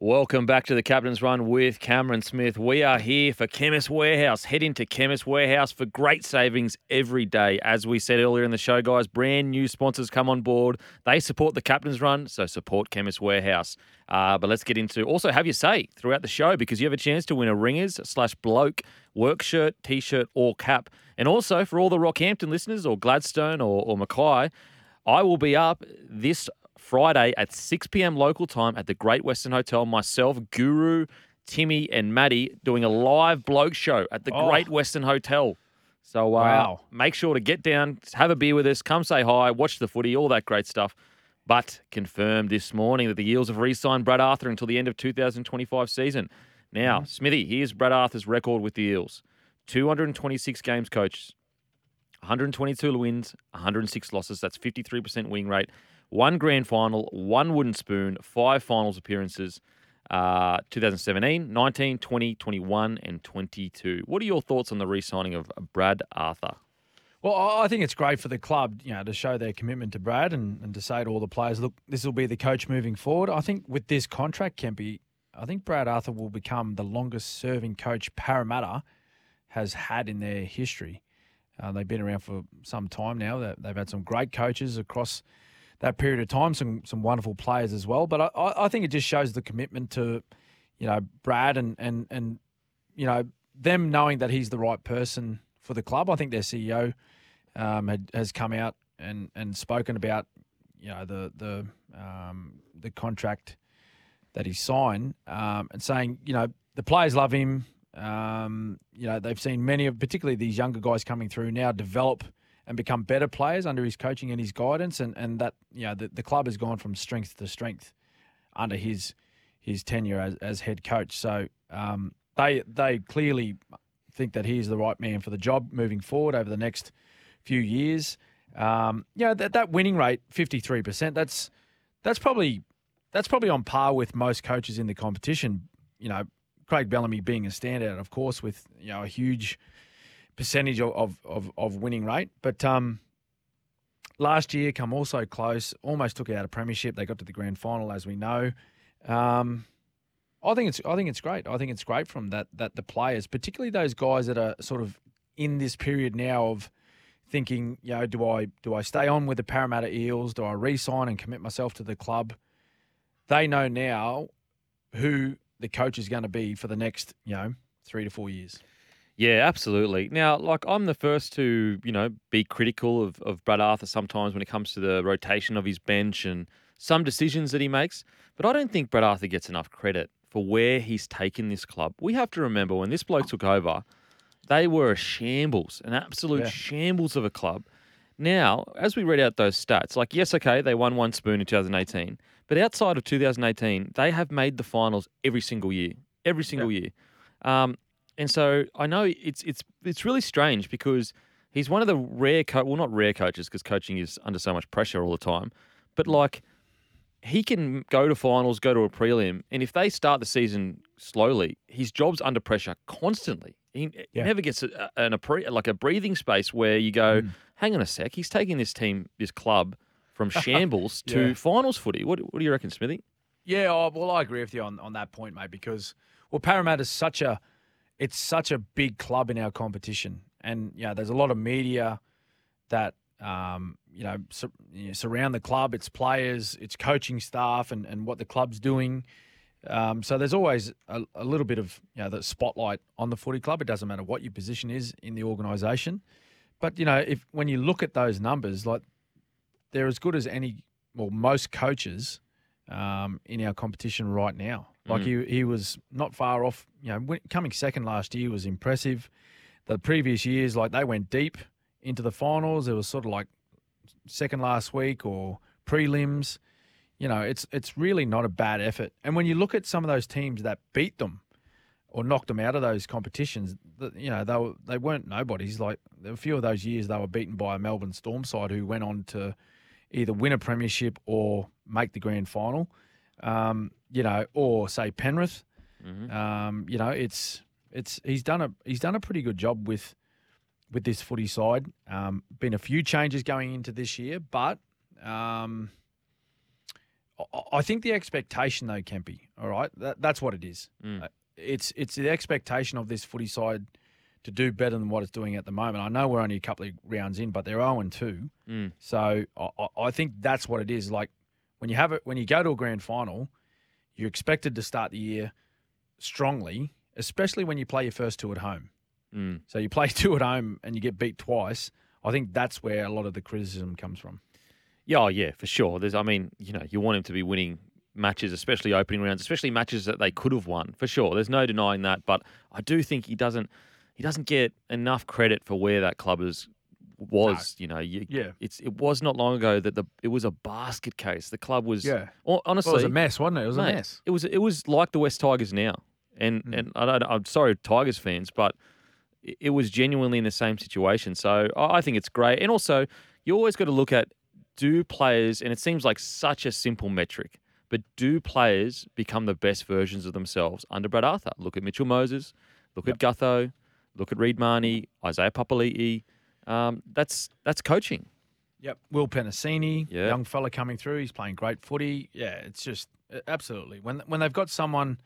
Welcome back to the Captain's Run with Cameron Smith. We are here for Chemist Warehouse. Head into Chemist Warehouse for great savings every day. As we said earlier in the show, guys, brand new sponsors come on board. They support the Captain's Run, so support Chemist Warehouse. Uh, but let's get into also have your say throughout the show because you have a chance to win a Ringers slash Bloke work shirt, t shirt, or cap. And also for all the Rockhampton listeners or Gladstone or, or Mackay, I will be up this Friday at 6 p.m. local time at the Great Western Hotel. Myself, Guru, Timmy, and Maddie doing a live bloke show at the Oh. Great Western Hotel. So uh, Wow. make sure to get down, have a beer with us, come say hi, watch the footy, all that great stuff. But confirmed this morning that the Eels have re-signed Brad Arthur until the end of 2025 season. Now, Smithy, here's Brad Arthur's record with the Eels: 226 games coached, 122 wins, 106 losses. That's 53% winning rate. One grand final, one wooden spoon, five finals appearances. Uh, 2017, 19, 20, 21, and 22. What are your thoughts on the re-signing of Brad Arthur? Well, I I think it's great for the club, you know, to show their commitment to Brad and, and to say to all the players, look, this will be the coach moving forward. I think with this contract, Kempy, I think Brad Arthur will become the longest serving coach Parramatta has had in their history. Uh, they've been around for some time now. They've had some great coaches across that period of time, some some wonderful players as well. But I- I, think it just shows the commitment to, you know, Brad and and and you know them knowing that he's the right person for the club. I think their CEO um, had, has come out and, and spoken about you know the the um, the contract that he signed um, and saying you know the players love him. Um, you know they've seen many of particularly these younger guys coming through now develop and become better players under his coaching and his guidance and, and that you know the, the club has gone from strength to strength under his his tenure as, as head coach. So um, they they clearly think that he is the right man for the job moving forward over the next few years. Um, you know that that winning rate, fifty three percent. That's that's probably that's probably on par with most coaches in the competition. You know, Craig Bellamy being a standout, of course, with you know a huge percentage of of, of, winning rate. But um, last year, come also close, almost took out a premiership. They got to the grand final, as we know. Um, I think it's I think it's great. I think it's great from that that the players, particularly those guys that are sort of in this period now of thinking, you know, do I do I stay on with the Parramatta Eels? Do I re-sign and commit myself to the club? They know now who the coach is going to be for the next, you know, three to four years. Yeah, absolutely. Now, like I'm the first to, you know, be critical of, of Brad Arthur sometimes when it comes to the rotation of his bench and some decisions that he makes. But I don't think Brad Arthur gets enough credit for where he's taken this club. We have to remember when this bloke took over, they were a shambles, an absolute Yeah. shambles of a club. Now, as we read out those stats, like, yes, okay, they won one spoon in 2018, but outside of 2018, they have made the finals every single year, every single year. Um, and so I know it's it's it's really strange because he's one of the rare, co- well, not rare coaches because coaching is under so much pressure all the time, but like he can go to finals, go to a prelim, and if they start the season slowly, his job's under pressure constantly. He, he Yeah. never gets a, an, a pre, like a breathing space where you go, mm. hang on a sec, he's taking this team, this club from shambles to finals footy. What, what do you reckon, Smithy? Yeah, oh, well, I agree with you on, on that point, mate. Because well, Parramatta's such a it's such a big club in our competition, and know, there's a lot of media that um, you know, sur- you know, surround the club, its players, its coaching staff, and, and what the club's doing. Um, so there's always a, a little bit of you know the spotlight on the footy club. It doesn't matter what your position is in the organisation, but you know if when you look at those numbers, like they're as good as any, well, most coaches um, in our competition right now. Like mm. he, he was not far off. You know, coming second last year was impressive. The previous years, like they went deep into the finals. It was sort of like second last week or prelims. You know, it's it's really not a bad effort. And when you look at some of those teams that beat them or knocked them out of those competitions, you know, they were, they weren't nobodies. Like a few of those years, they were beaten by a Melbourne Storm side who went on to either win a premiership or make the grand final. Um, you know, or say Penrith. Um, you know, it's it's he's done a he's done a pretty good job with with this footy side. Um, been a few changes going into this year, but um, I- I think the expectation, though, Kempy, all right, that, that's what it is. Mm. Uh, It's it's the expectation of this footy side to do better than what it's doing at the moment. I know we're only a couple of rounds in, but they're 0 and 2. Mm. So I- I think that's what it is. Like when you have it, when you go to a grand final, you're expected to start the year strongly, especially when you play your first two at home. Mm. So you play two at home and you get beat twice. I think that's where a lot of the criticism comes from. Yeah, oh, yeah, for sure. There's, I mean, you know, you want him to be winning matches, especially opening rounds, especially matches that they could have won, for sure. There's no denying that. But I do think he doesn't, he doesn't get enough credit for where that club is was. You know, you, Yeah. it's it was not long ago that the it was a basket case. The club was, Yeah. honestly, Well, it was a mess, wasn't it? It was mate, a mess. It was it was like the West Tigers now, and Mm. and I don't, I'm sorry, Tigers fans, but it, was genuinely in the same situation. So I think it's great, and also you always got to look at do players, and it seems like such a simple metric, but do players become the best versions of themselves under Brad Arthur? Look at Mitchell Moses, look at Gutho, look at Reed Mahoney, Isaiah Papali'i. Um, that's that's coaching. Yep. Will Penisini, Yeah. young fella coming through. He's playing great footy. Yeah, it's just uh, absolutely when when they've got someone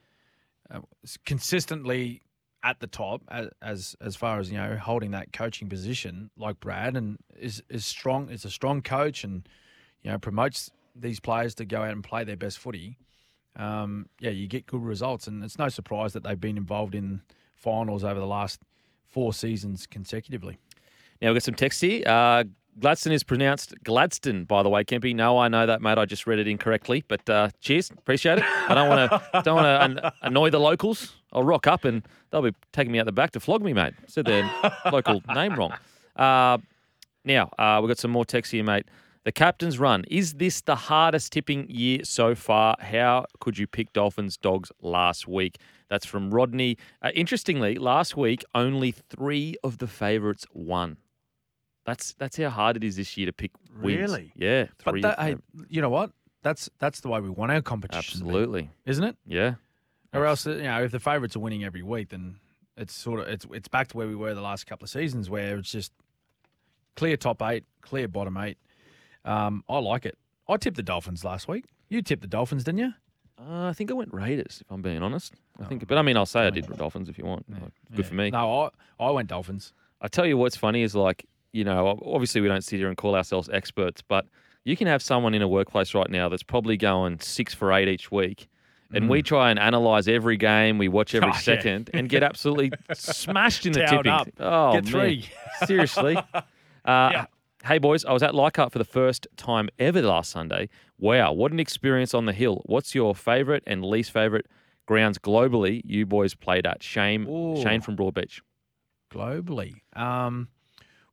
uh, consistently at the top as, as as far as you know holding that coaching position like Brad and is is strong. Is a strong coach and you know promotes these players to go out and play their best footy. Um, yeah, you get good results, and it's no surprise that they've been involved in finals over the last four seasons consecutively. Now we've got some text here. Uh, Gladstone is pronounced Gladstone, by the way, Kempy. No, I know that, mate. I just read it incorrectly, but uh, cheers, appreciate it. I don't want to don't want to an- annoy the locals. I'll rock up and they'll be taking me out the back to flog me, mate. Said their local name wrong. Uh, now uh, we've got some more text here, mate. The captain's run. Is this the hardest tipping year so far? How could you pick Dolphins dogs last week? That's from Rodney. Uh, interestingly, last week only three of the favourites won. That's that's how hard it is this year to pick wins. Really? Yeah. But that, hey, you know what? That's that's the way we want our competition, to be, absolutely. isn't it? Yeah. Or else, you know, if the favourites are winning every week, then it's sort of it's it's back to where we were the last couple of seasons, where it's just clear top eight, clear bottom eight. Um, I like it. I tipped the Dolphins last week. You tipped the Dolphins, didn't you? Uh, I think I went Raiders, if I'm being honest. I think, but I mean, I'll say I did Dolphins if you want. Like, Good Yeah. for me. No, I I went Dolphins. I tell you what's funny is like, you know, obviously we don't sit here and call ourselves experts, but you can have someone in a workplace right now that's probably going six for eight each week. And we try and analyze every game, we watch every Mm. Oh, yeah. second, and get absolutely smashed in the Towed tipping. up. Oh, Get man. three. Seriously. Uh, Hey, boys, I was at Leichhardt for the first time ever last Sunday. Wow, what an experience on the hill. What's your favourite and least favourite grounds globally you boys played at? Shane, Ooh. Shane from Broadbeach. globally. Um,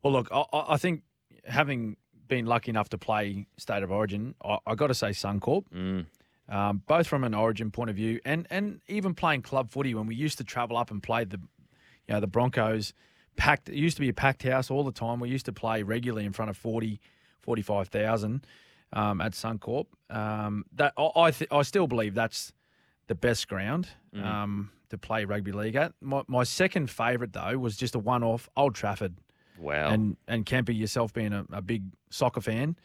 well, look, I, I think having been lucky enough to play State of Origin, I, I got to say Suncorp. Mm. um, both from an Origin point of view and and even playing club footy when we used to travel up and play the, you know, the Broncos. Packed. It used to be a packed house all the time. We used to play regularly in front of 40, 45,000 um, at Suncorp. Um, that I I, th- I still believe that's the best ground um, to play rugby league at. My, my second favourite though was just a one-off Old Trafford. Wow. And and Kemper, yourself being a, a big soccer fan,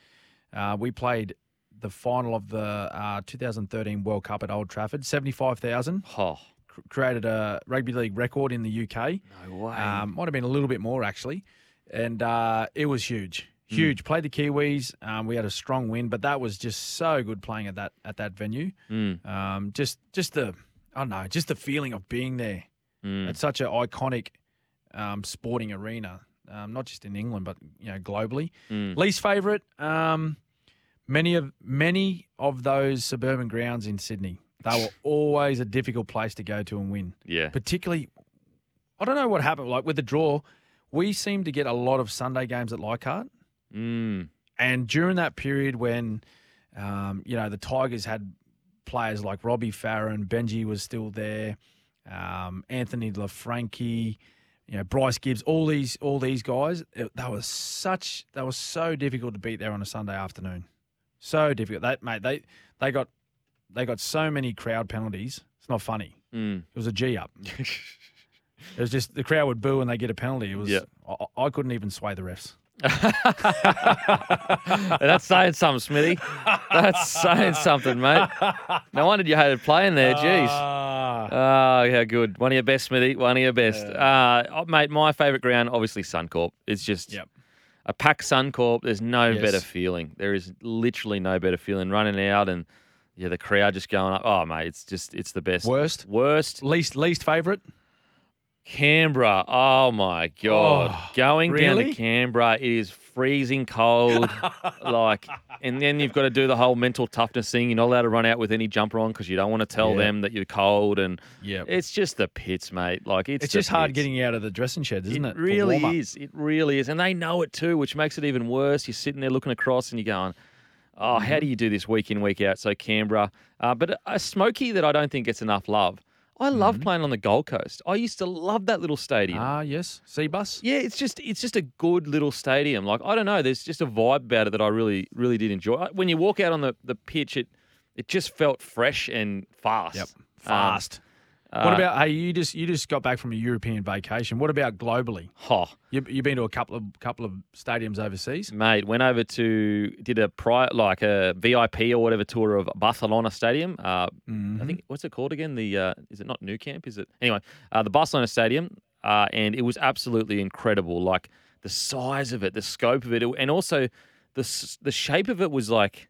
uh, we played the final of the uh, 2013 World Cup at Old Trafford. 75,000 oh, cr- created a rugby league record in the UK. no way. Um, might have been a little bit more actually, and uh, it was huge, Hmm. huge. Played the Kiwis. Um, we had a strong win, but that was just so good playing at that at that venue. Mm, Um, just just the I don't know, just the feeling of being there. mm. It's such an iconic um, sporting arena, um, not just in England but you know globally. Mm. Least favourite, um, many of many of those suburban grounds in Sydney. They were always a difficult place to go to and win. Yeah. Particularly, I don't know what happened. Like with the draw, we seemed to get a lot of Sunday games at Leichhardt, Mm. and during that period when, um, you know, the Tigers had players like Robbie Farah, Benji was still there, um, Anthony Laffranchi, you know, Bryce Gibbs, all these all these guys, it, that was such that was so difficult to beat there on a Sunday afternoon. So difficult. That mate, they they got they got so many crowd penalties. It's not funny. Mm. It was a G up. It was just the crowd would boo and they get a penalty. It was Yeah. I, I couldn't even sway the refs. That's saying something, Smithy. That's saying something, mate. No wonder you hated playing there. Jeez. Oh, yeah, good. One of your best, Smithy. One of your best. Uh, oh, mate, my favourite ground, obviously Suncorp. It's just Yep. a pack Suncorp. There's no Yes. better feeling. There is literally no better feeling running out and yeah, the crowd just going up. Oh, mate, it's just it's the best. worst, Worst. least, least favourite. Canberra. Oh my god. Oh, Going down to Canberra, it is freezing cold. like, and then you've got to do the whole mental toughness thing. You're not allowed to run out with any jumper on because you don't want to tell Yeah. them that you're cold. And Yeah, it's just the pits, mate. Like it's it's just hard getting out of the dressing sheds, isn't it? It really is. It really is. And they know it too, which makes it even worse. You're sitting there looking across and you're going, oh, Mm-hmm. how do you do this week in, week out? So, Canberra. Uh, but a, a smoky that I don't think gets enough love. I love Mm-hmm. playing on the Gold Coast. I used to love that little stadium. Ah, yes, Cbus. yeah, it's just it's just a good little stadium. Like I don't know, there's just a vibe about it that I really really did enjoy. When you walk out on the, the pitch, it it just felt fresh and fast. Yep, Um, fast. uh, what about hey? You just you just got back from a European vacation. What about globally? Oh, You you been to a couple of couple of stadiums overseas? Mate, went over to did a prior like a VIP or whatever tour of Barcelona Stadium. Uh, Mm-hmm. I think what's it called again? The uh, is it not Nou Camp? Is it anyway? Uh, the Barcelona Stadium, uh, and it was absolutely incredible. Like the size of it, the scope of it, and also the the shape of it was like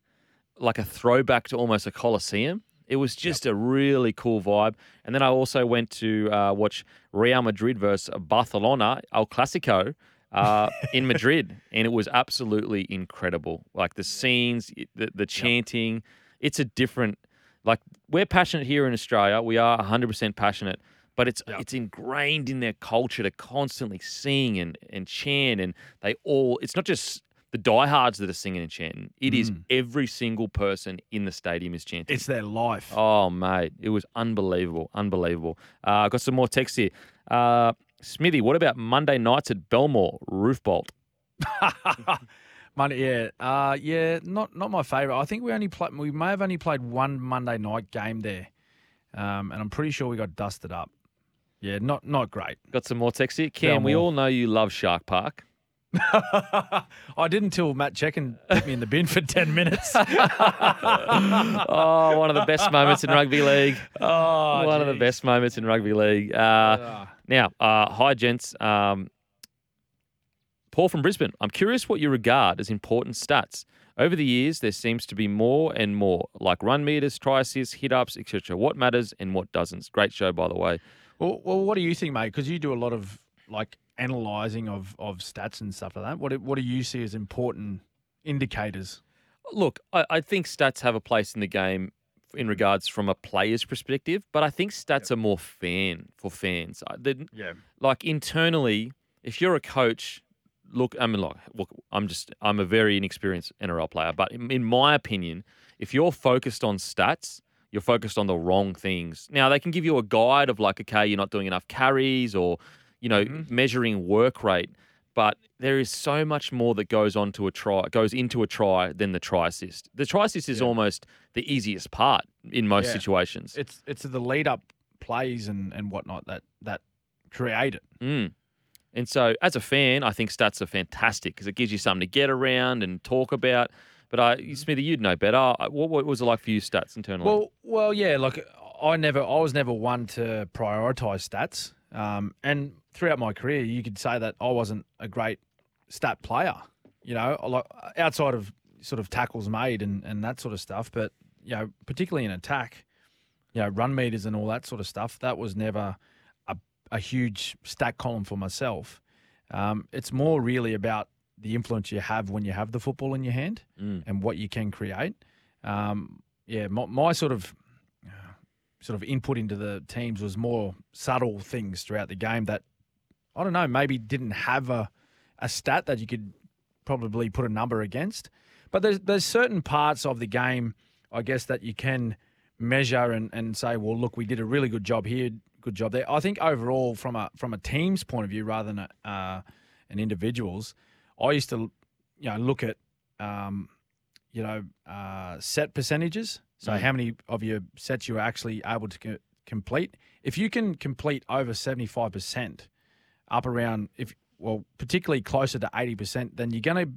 like a throwback to almost a coliseum. It was just a really cool vibe. And then I also went to uh, watch Real Madrid versus Barcelona, El Clasico, uh, in Madrid, and it was absolutely incredible. Like the scenes, the, the chanting. It's a different. Like we're passionate here in Australia. We are 100% passionate, but it's Yep. it's ingrained in their culture to constantly sing and and chant, and they all. It's not just the diehards that are singing and chanting. It is every single person in the stadium is chanting. It's their life. Oh, mate, it was unbelievable, unbelievable. Uh, got some more text here. Uh, Smithy, what about Monday nights at Belmore Roof Bolt? Monday, yeah, uh, yeah, not not my favourite. I think we only play, we may have only played one Monday night game there, um, and I'm pretty sure we got dusted up. Yeah, not not great. Got some more text here. Cam, we all know you love Shark Park. I did until Matt Cecchin put me in the bin for ten minutes. oh, one of the best moments in rugby league. oh, one of the best moments in rugby league. Uh, Ah. Now, uh, hi, gents. Um, Paul from Brisbane. I'm curious what you regard as important stats. Over the years, there seems to be more and more, like run meters, try assists, hit ups, etc. What matters and what doesn't? Great show, by the way. Well, well, what do you think, mate? Because you do a lot of like analysing of of stats and stuff like that. What do- what do you see as important indicators? Look, I, I think stats have a place in the game in regards from a player's perspective, but I think stats are more fan for fans. Yeah. like internally, if you're a coach, look, I mean, look, look, I'm just, I'm a very inexperienced NRL player, but in, in my opinion, if you're focused on stats, you're focused on the wrong things. Now they can give you a guide of like, okay, you're not doing enough carries, or you know, measuring work rate, but there is so much more that goes on to a try, goes into a try than the try assist. The try assist is almost the easiest part in most Yeah. situations. It's it's the lead up plays and and whatnot that that create it. Mm. And so, as a fan, I think stats are fantastic because it gives you something to get around and talk about. But I, Smithy, you'd know better. Uh, What, what was it like for you, stats internally? Well, well, yeah. Like I never, I was never one to prioritize stats. Um, and throughout my career, you could say that I wasn't a great stat player. You know, like outside of sort of tackles made and and that sort of stuff. But you know, particularly in attack, you know, run meters and all that sort of stuff. That was never a a huge stat column for myself. Um, it's more really about the influence you have when you have the football in your hand Mm. and what you can create. Um, yeah, my, my sort of uh, sort of input into the teams was more subtle things throughout the game that I don't know, maybe didn't have a a stat that you could probably put a number against. But there's there's certain parts of the game, I guess, that you can measure and, and say, well, look, we did a really good job here, good job there. I think overall, from a from a team's point of view, rather than a, uh, an individual's, I used to, you know, look at, um, you know, uh, set percentages. So Mm. how many of your sets you are actually able to co- complete? If you can complete over seventy five percent, up around if well, particularly closer to 80%, then you're going to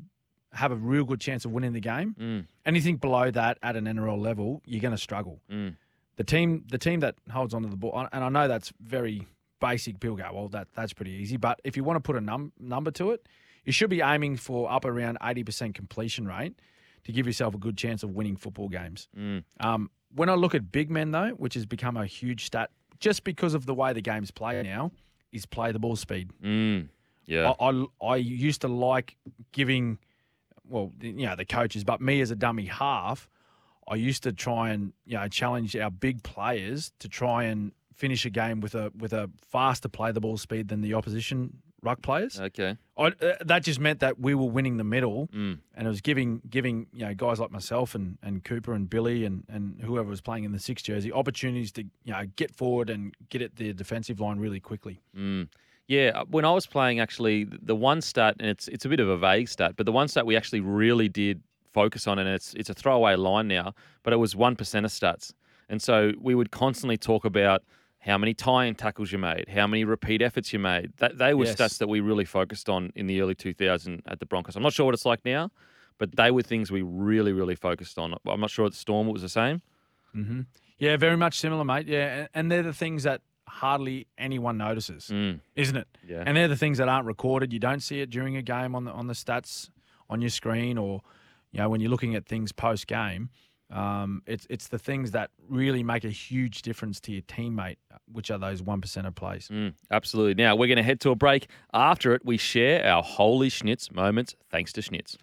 have a real good chance of winning the game. Mm, Anything below that at an NRL level, you're going to struggle. mm, The team, the team that holds onto the ball, and I know that's very basic. People go, well, that that's pretty easy. But if you want to put a num- number to it, you should be aiming for up around 80% completion rate to give yourself a good chance of winning football games. mm. Um, when I look at big men, though, which has become a huge stat just because of the way the game's played now, is play the ball speed. Mm. Yeah. I, I, I used to like giving, well, you know, the coaches, but me as a dummy half, I used to try and you know challenge our big players to try and finish a game with a with a faster play the ball speed than the opposition ruck players. Okay. I, uh, that just meant that we were winning the middle, Mm. and it was giving giving you know guys like myself and, and Cooper and Billy and, and whoever was playing in the six jersey opportunities to you know get forward and get at the defensive line really quickly. Mm. Yeah, uh, when I was playing, actually, the one stat, and it's it's a bit of a vague stat, but the one stat we actually really did focus on, and it's it's a throwaway line now, but it was one percent of stats, and so we would constantly talk about how many tie-in tackles you made, how many repeat efforts you made. That they were Yes. stats that we really focused on in the early 2000 at the Broncos. I'm not sure what it's like now, but they were things we really really focused on. I'm not sure at the Storm it was the same. Mm-hmm. Yeah, very much similar, mate. Yeah, and- and they're the things that hardly anyone notices, Mm. isn't it? Yeah. And they're the things that aren't recorded. You don't see it during a game on the on the stats on your screen, or you know when you're looking at things post game. Um, it's it's the things that really make a huge difference to your teammate, which are those one percent of plays. Mm, absolutely. Now we're going to head to a break. After it, we share our holy schnitz moments thanks to Schnitz.